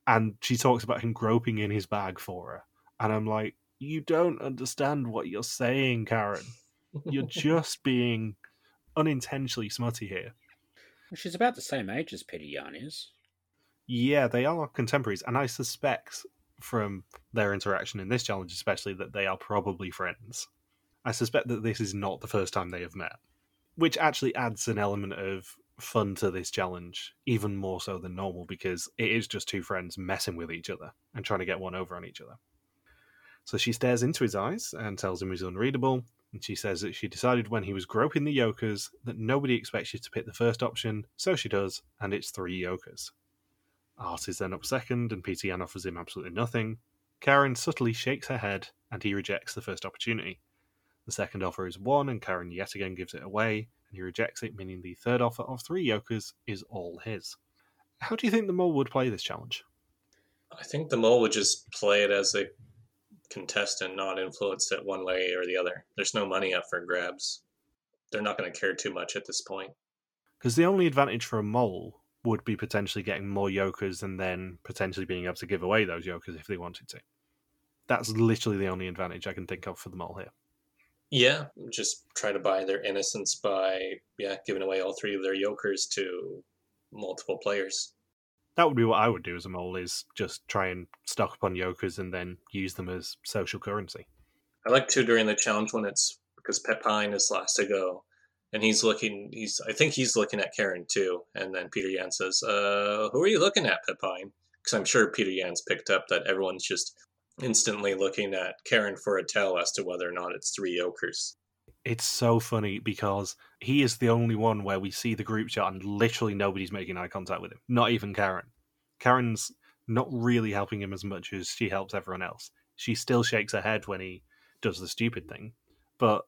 And she talks about him groping in his bag for her. And I'm like, you don't understand what you're saying, Karin. You're just being unintentionally smutty here. She's about the same age as Pieter Jan is. Yeah, they are contemporaries, and I suspect from their interaction in this challenge, especially, that they are probably friends. I suspect that this is not the first time they have met, which actually adds an element of fun to this challenge, even more so than normal, because it is just two friends messing with each other and trying to get one over on each other. So she stares into his eyes and tells him he's unreadable, and she says that she decided when he was groping the yokers that nobody expects you to pick the first option, so she does, and it's three yokers. Art is then up second, and Pieter Jan offers him absolutely nothing. Karin subtly shakes her head, and he rejects the first opportunity. The second offer is one, and Karin yet again gives it away, and he rejects it, meaning the third offer of three yokers is all his. How do you think the mole would play this challenge? I think the mole would just play it as a contestant, not influence it one way or the other. There's no money up for grabs. They're not going to care too much at this point. Because the only advantage for a mole would be potentially getting more yokers and then potentially being able to give away those yokers if they wanted to. That's literally the only advantage I can think of for the mole here. Yeah, just try to buy their innocence by yeah giving away all three of their yokers to multiple players. That would be what I would do as a mole: is just try and stock up on yokers and then use them as social currency. I like to during the challenge when it's because Pepijn is last to go, and he's looking. He's I think he's looking at Karin too, and then Pieter Jan says, "Uh, who are you looking at, Pepijn?" Because I'm sure Pieter Jan's picked up that everyone's just instantly looking at Karin for a tell as to whether or not it's three Yokers. It's so funny because he is the only one where we see the group chat and literally nobody's making eye contact with him. Not even Karin. Karin's not really helping him as much as she helps everyone else. She still shakes her head when he does the stupid thing, but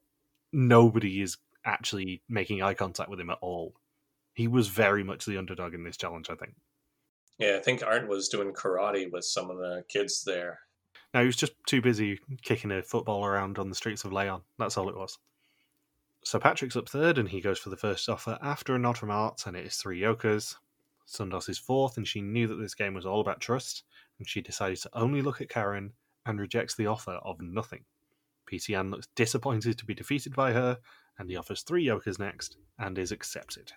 nobody is actually making eye contact with him at all. He was very much the underdog in this challenge, I think. Yeah, I think Art was doing karate with some of the kids there. No, he was just too busy kicking a football around on the streets of Leon. That's all it was. So Patrick's up third, and he goes for the first offer after a nod from Art, and it is three Yokers. Soundos is fourth, and she knew that this game was all about trust, and she decided to only look at Karin and rejects the offer of nothing. Yan looks disappointed to be defeated by her, and he offers three Yokers next, and is accepted.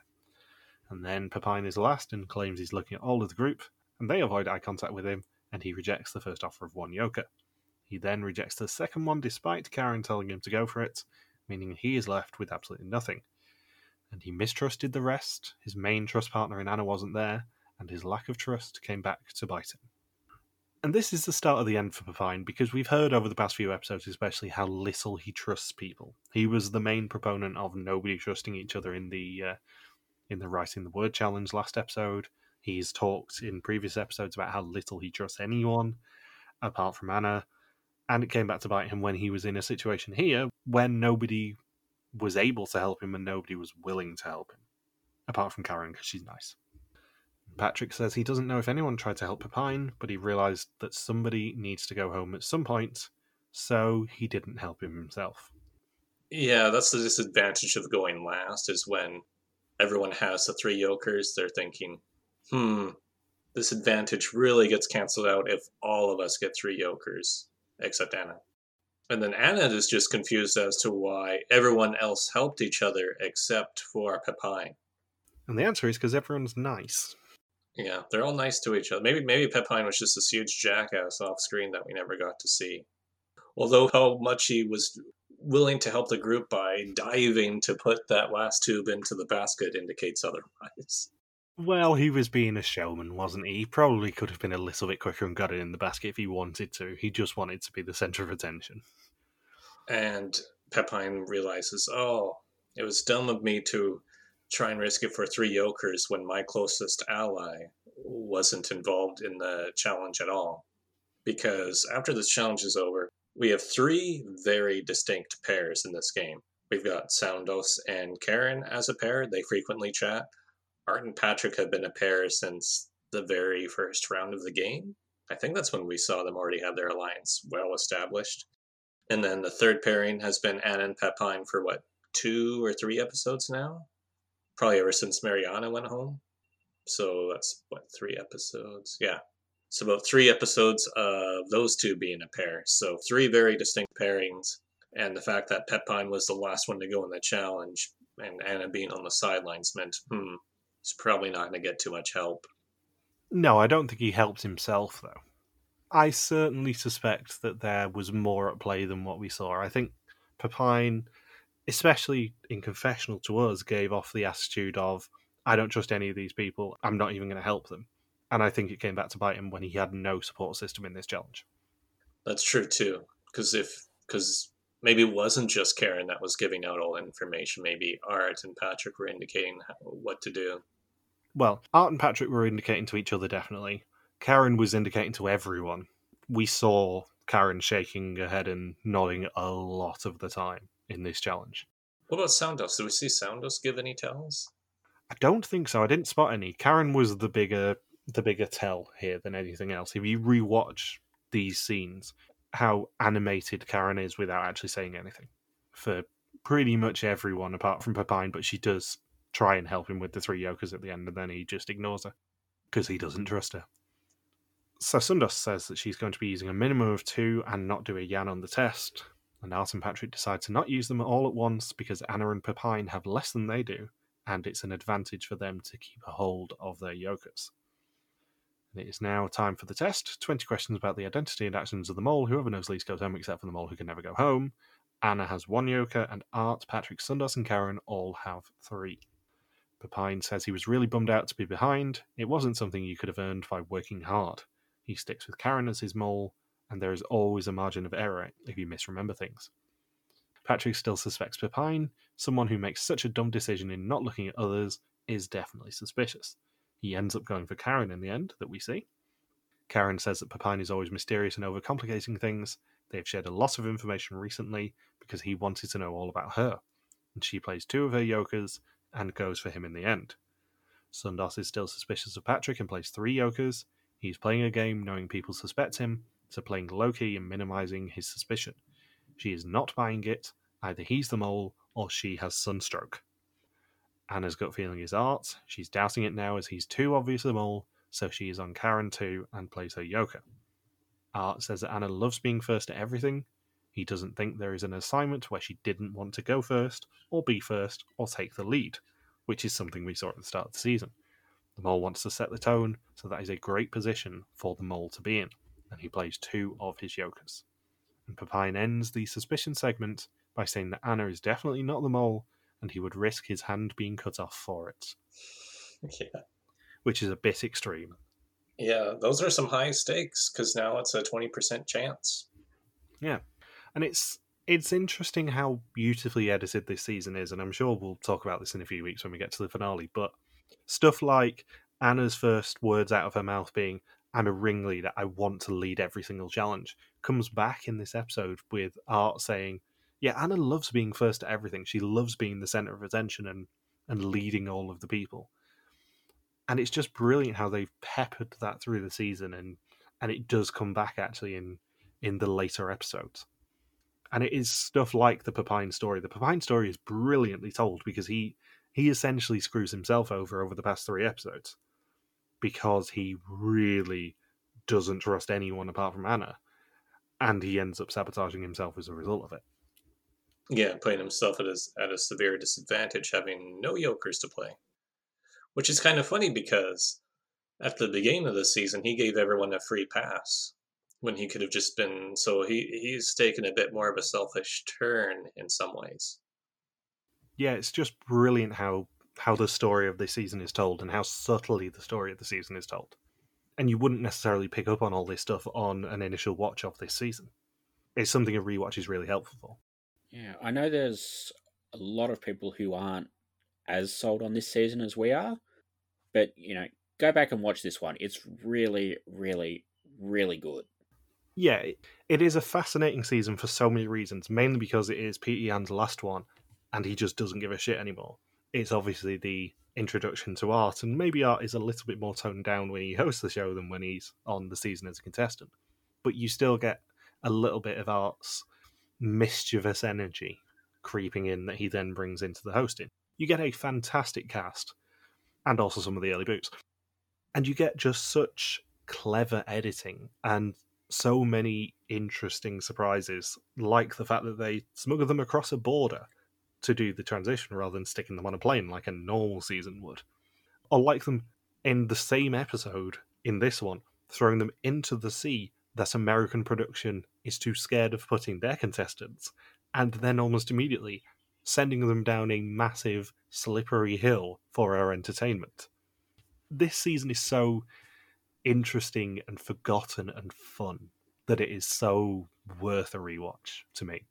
And then Pepijn is last and claims he's looking at all of the group, and they avoid eye contact with him, and he rejects the first offer of one yoker. He then rejects the second one despite Karin telling him to go for it, meaning he is left with absolutely nothing. And he mistrusted the rest, his main trust partner in Anna wasn't there, and his lack of trust came back to bite him. And this is the start of the end for Pepijn because we've heard over the past few episodes, especially, how little he trusts people. He was the main proponent of nobody trusting each other in the uh, in the writing the word challenge last episode. He's talked in previous episodes about how little he trusts anyone apart from Anna. And it came back to bite him when he was in a situation here when nobody was able to help him and nobody was willing to help him, apart from Karin because she's nice. Patrick says he doesn't know if anyone tried to help Pepijn, but he realised that somebody needs to go home at some point, so he didn't help him himself. Yeah, that's the disadvantage of going last, is when everyone has the three yokers, they're thinking, hmm, this advantage really gets canceled out if all of us get three yokers, except Anna. And then Anna is just confused as to why everyone else helped each other except for Pepijn. And the answer is because everyone's nice. Yeah, they're all nice to each other. Maybe maybe Pepijn was just this huge jackass off screen that we never got to see. Although how much he was willing to help the group by diving to put that last tube into the basket indicates otherwise. Well, he was being a showman, wasn't he? He probably could have been a little bit quicker and got it in the basket if he wanted to. He just wanted to be the center of attention. And Pepijn realizes, oh, it was dumb of me to try and risk it for three Yokers when my closest ally wasn't involved in the challenge at all. Because after this challenge is over, we have three very distinct pairs in this game. We've got Soundos and Karin as a pair, they frequently chat. Art and Patrick have been a pair since the very first round of the game. I think that's when we saw them already have their alliance well established. And then the third pairing has been Anna and Pepijn for what, two or three episodes now? Probably ever since Mariana went home. So that's what, three episodes? Yeah. So about three episodes of those two being a pair. So three very distinct pairings. And the fact that Pepijn was the last one to go in the challenge and Anna being on the sidelines meant, hmm, he's probably not going to get too much help. No, I don't think he helped himself, though. I certainly suspect that there was more at play than what we saw. I think Pepijn, especially in confessional to us, gave off the attitude of, I don't trust any of these people, I'm not even going to help them. And I think it came back to bite him when he had no support system in this challenge. That's true too, because if because maybe it wasn't just Karin that was giving out all information. Maybe Art and Patrick were indicating what to do. Well, Art and Patrick were indicating to each other definitely. Karin was indicating to everyone. We saw Karin shaking her head and nodding a lot of the time in this challenge. What about Soundos? Did we see Soundos give any tells? I don't think so. I didn't spot any. Karin was the bigger the bigger tell here than anything else. If you rewatch these scenes, how animated Karin is without actually saying anything for pretty much everyone apart from Pepijn, but she does try and help him with the three yokers at the end, and then he just ignores her because he doesn't trust her. So Soundos says that she's going to be using a minimum of two and not do a Yan on the test, and Art and Patrick decide to not use them all at once because Anna and Pepijn have less than they do, and it's an advantage for them to keep a hold of their yokers. And it is now time for the test. 20 questions about the identity and actions of the mole. Whoever knows least goes home, except for the mole who can never go home. Anna has one yoker, and Art, Patrick, Soundos, and Karin all have three. Pepijn says he was really bummed out to be behind. It wasn't something you could have earned by working hard. He sticks with Karin as his mole, and there is always a margin of error if you misremember things. Patrick still suspects Pepijn. Someone who makes such a dumb decision in not looking at others is definitely suspicious. He ends up going for Karin in the end, that we see. Karin says that Pepijn is always mysterious and overcomplicating things. They have shared a lot of information recently because he wanted to know all about her. And she plays two of her yokers and goes for him in the end. Soundos is still suspicious of Patrick and plays three yokers. He's playing a game knowing people suspect him, so playing low key and minimizing his suspicion. She is not buying it. Either he's the mole or she has sunstroke. Anna's gut feeling is Art. She's doubting it now as he's too obvious the mole, so she is on Karin too and plays her yoker. Art says that Anna loves being first at everything. He doesn't think there is an assignment where she didn't want to go first, or be first, or take the lead, which is something we saw at the start of the season. The mole wants to set the tone, so that is a great position for the mole to be in, and he plays two of his yokers. And Pepijn ends the suspicion segment by saying that Anna is definitely not the mole, and he would risk his hand being cut off for it. Yeah. Which is a bit extreme. Yeah, those are some high stakes because now it's a 20% chance. Yeah. And it's it's interesting how beautifully edited this season is, and I'm sure we'll talk about this in a few weeks when we get to the finale. But stuff like Anna's first words out of her mouth being, I'm a ringleader, I want to lead every single challenge, comes back in this episode with Art saying, yeah, Anna loves being first at everything. She loves being the center of attention and and leading all of the people. And it's just brilliant how they've peppered that through the season, and and it does come back actually in in the later episodes. And it is stuff like the Pepijn story. The Pepijn story is brilliantly told because he he essentially screws himself over over the past three episodes because he really doesn't trust anyone apart from Anna and he ends up sabotaging himself as a result of it. Yeah, putting himself at a, at a severe disadvantage, having no Yokers to play. Which is kind of funny because at the beginning of the season, he gave everyone a free pass when he could have just been. So he he's taken a bit more of a selfish turn in some ways. Yeah, it's just brilliant how how the story of this season is told and how subtly the story of the season is told. And you wouldn't necessarily pick up on all this stuff on an initial watch of this season. It's something a rewatch is really helpful for. Yeah, I know there's a lot of people who aren't as sold on this season as we are, but you know, go back and watch this one. It's really, really, really good. Yeah, it is a fascinating season for so many reasons, mainly because it is Pieter Jan's last one and he just doesn't give a shit anymore. It's obviously the introduction to art, and maybe art is a little bit more toned down when he hosts the show than when he's on the season as a contestant. But you still get a little bit of art's mischievous energy creeping in that he then brings into the hosting. You get a fantastic cast, and also some of the early boots. And you get just such clever editing and so many interesting surprises, like the fact that they smuggle them across a border to do the transition rather than sticking them on a plane like a normal season would. Or like them in the same episode in this one, throwing them into the sea that American production is too scared of putting their contestants, and then almost immediately sending them down a massive, slippery hill for our entertainment. This season is so interesting and forgotten and fun that it is so worth a rewatch to me.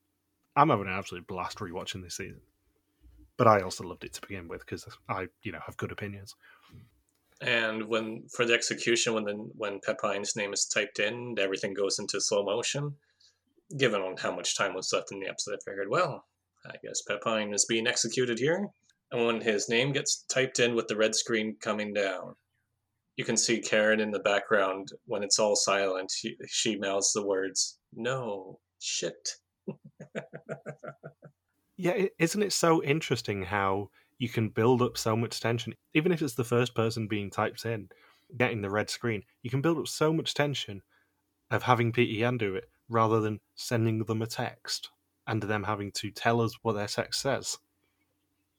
I'm having an absolute blast rewatching this season. But I also loved it to begin with because I, you know, have good opinions. And when for the execution, when the when Pepijn's name is typed in, everything goes into slow motion. Given on how much time was left in the episode, I figured, well, I guess Pepijn is being executed here. And when his name gets typed in with the red screen coming down, you can see Karin in the background. When it's all silent, she, she mouths the words, "No shit." yeah, isn't it so interesting how you can build up so much tension, even if it's the first person being typed in, getting the red screen. You can build up so much tension of having Pieter Jan do it rather than sending them a text and them having to tell us what their text says.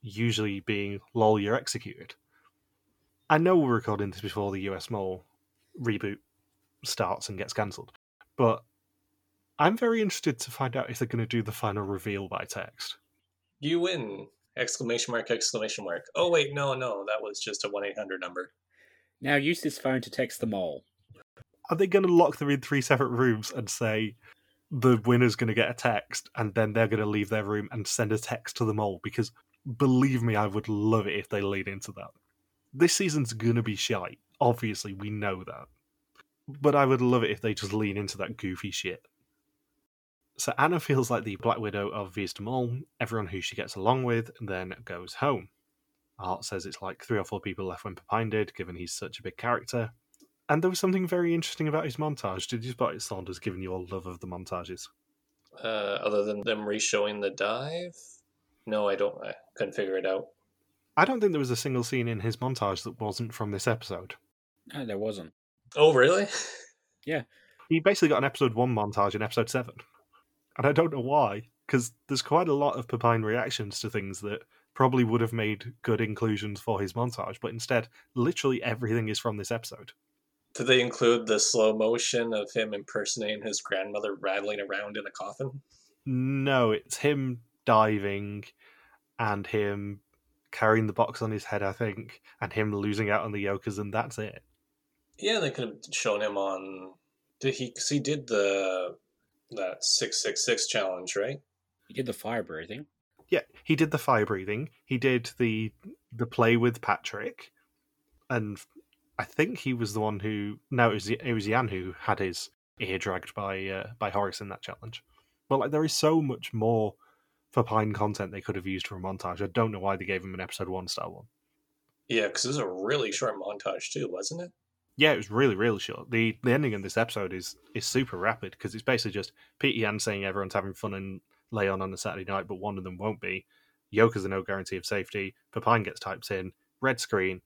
Usually being lol, you're executed. I know we're recording this before the US Mole reboot starts and gets cancelled, but I'm very interested to find out if they're going to do the final reveal by text. You win! Exclamation mark, exclamation mark. Oh, wait, no, no, that was just a 1 800 number. Now use this phone to text the mole. Are they going to lock them in three separate rooms and say the winner's going to get a text and then they're going to leave their room and send a text to the mole? Because believe me, I would love it if they lead into that. This season's to be shite. Obviously, we know that. But I would love it if they just lean into that goofy shit. So Anna feels like the Black Widow of Mall. Everyone who she gets along with then goes home. Art says it's like three or four people left when Pepijn did, given he's such a big character. And there was something very interesting about his montage. Did you spot it, Saunders, given your love of the montages? Uh, other than them re-showing the dive? No, I don't. I couldn't figure it out. I don't think there was a single scene in his montage that wasn't from this episode. No, there wasn't. Oh, really? Yeah. He basically got an episode one montage in episode seven and I don't know why, because there's quite a lot of Pepijn reactions to things that probably would have made good inclusions for his montage, but instead, literally everything is from this episode. Do they include the slow motion of him impersonating his grandmother rattling around in a coffin? No, it's him diving and him carrying the box on his head, I think, and him losing out on the Yokers, and that's it. Yeah, they could have shown him on. Did he? Because he did the that 666 challenge, right? He did the fire breathing. Yeah, he did the fire breathing. He did the the play with Patrick, and I think he was the one who. No, it was it was Yan who had his ear dragged by uh, by Horace in that challenge. But like, there is so much more for Pine content they could have used for a montage. I don't know why they gave him an episode one style one. Yeah, because it was a really short montage too, wasn't it? Yeah, it was really, really short. the The ending of this episode is is super rapid because it's basically just Pieter Jan saying everyone's having fun in Leon on on a Saturday night, but one of them won't be. Yoker's a no guarantee of safety. Pepijn gets typed in. Red screen.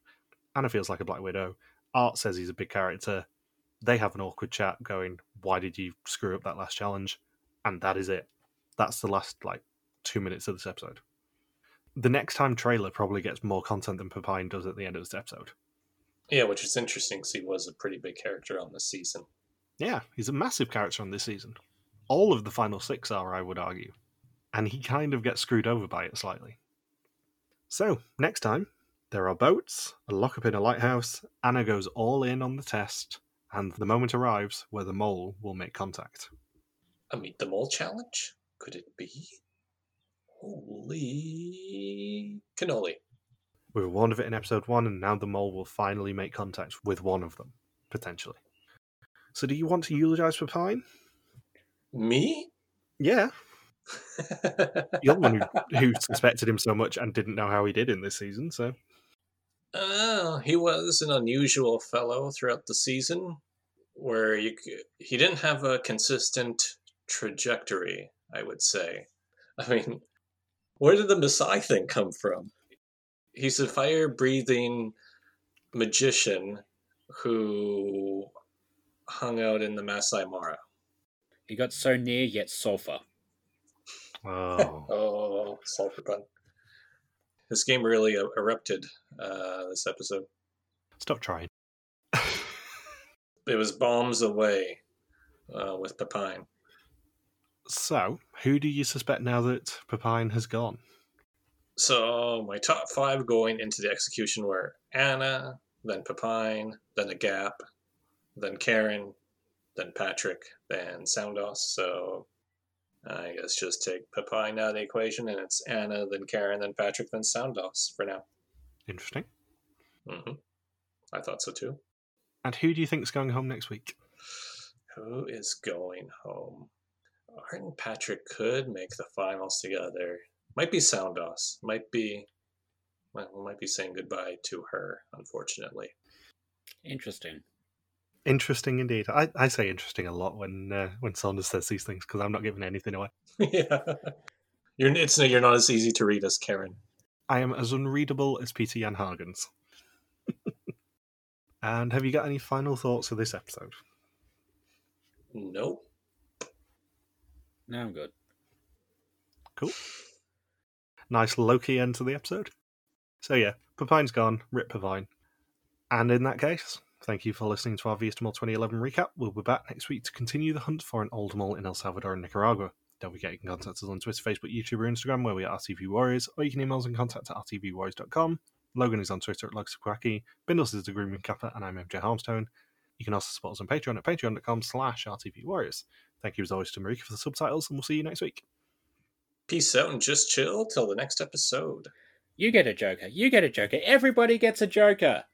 Anna feels like a Black Widow. Art says he's a big character. They have an awkward chat going, Why did you screw up that last challenge? And that is it. That's the last like two minutes of this episode. The next time trailer probably gets more content than Pepijn does at the end of this episode. Yeah, which is interesting because he was a pretty big character on this season. Yeah, he's a massive character on this season. All of the final six are, I would argue. And he kind of gets screwed over by it slightly. So, next time, there are boats, a lockup in a lighthouse, Anna goes all in on the test, and the moment arrives where the mole will make contact. A meet the mole challenge? Could it be? Holy cannoli. We were warned of it in episode one, and now the mole will finally make contact with one of them, potentially. So, do you want to eulogize Pepijn? Me? Yeah. You're the one who, who suspected him so much and didn't know how he did in this season, so. Uh, he was an unusual fellow throughout the season, where you, he didn't have a consistent trajectory. I would say. I mean, where did the Masai thing come from? He's a fire-breathing magician who hung out in the Masai Mara. He got so near yet sulfur. Oh. Oh, sulfur pun. This game really uh, erupted uh, this episode. Stop trying. It was bombs away uh, with Pepijn. So, who do you suspect now that Pepijn has gone? So my top five going into the execution were Anna, then Pepijn, then a Gap, then Karin, then Patrick, then Soundos. So I guess just take Pepijn out of the equation, and it's Anna, then Karin, then Patrick, then Soundos for now. Interesting. hmm I thought so too. And who do you think's going home next week? Who is going home? Art and Patrick could make the finals together. Might be Soundos. Might be. Well, we might be saying goodbye to her, unfortunately. Interesting. Interesting indeed. I, I say interesting a lot when uh, when Saunders says these things because I'm not giving anything away. yeah, you're it's you're not as easy to read as Karin. I am as unreadable as Pieter Jan Hagens. and have you got any final thoughts for this episode? Nope. No, I'm good. Cool. Nice Loki end to the episode. So yeah, Pepijn's gone. Rip Pepijn. And in that case, thank you for listening to our Wie is de Mol 2011 recap. We'll be back next week to continue the hunt for an old mole in El Salvador and Nicaragua. Don't forget you can contact us on Twitter, Facebook, YouTube, or Instagram where we are RTV Warriors, or you can email us and contact at rtvwarriors.com. Logan is on Twitter at Luxaquaki, Bindles is the Grooming Kappa, and I'm MJ Harmstone. You can also support us on Patreon at patreon.com slash rtvwarriors. Thank you as always to Marika for the subtitles, and we'll see you next week. Peace out and just chill till the next episode. You get a Joker. You get a Joker. Everybody gets a Joker.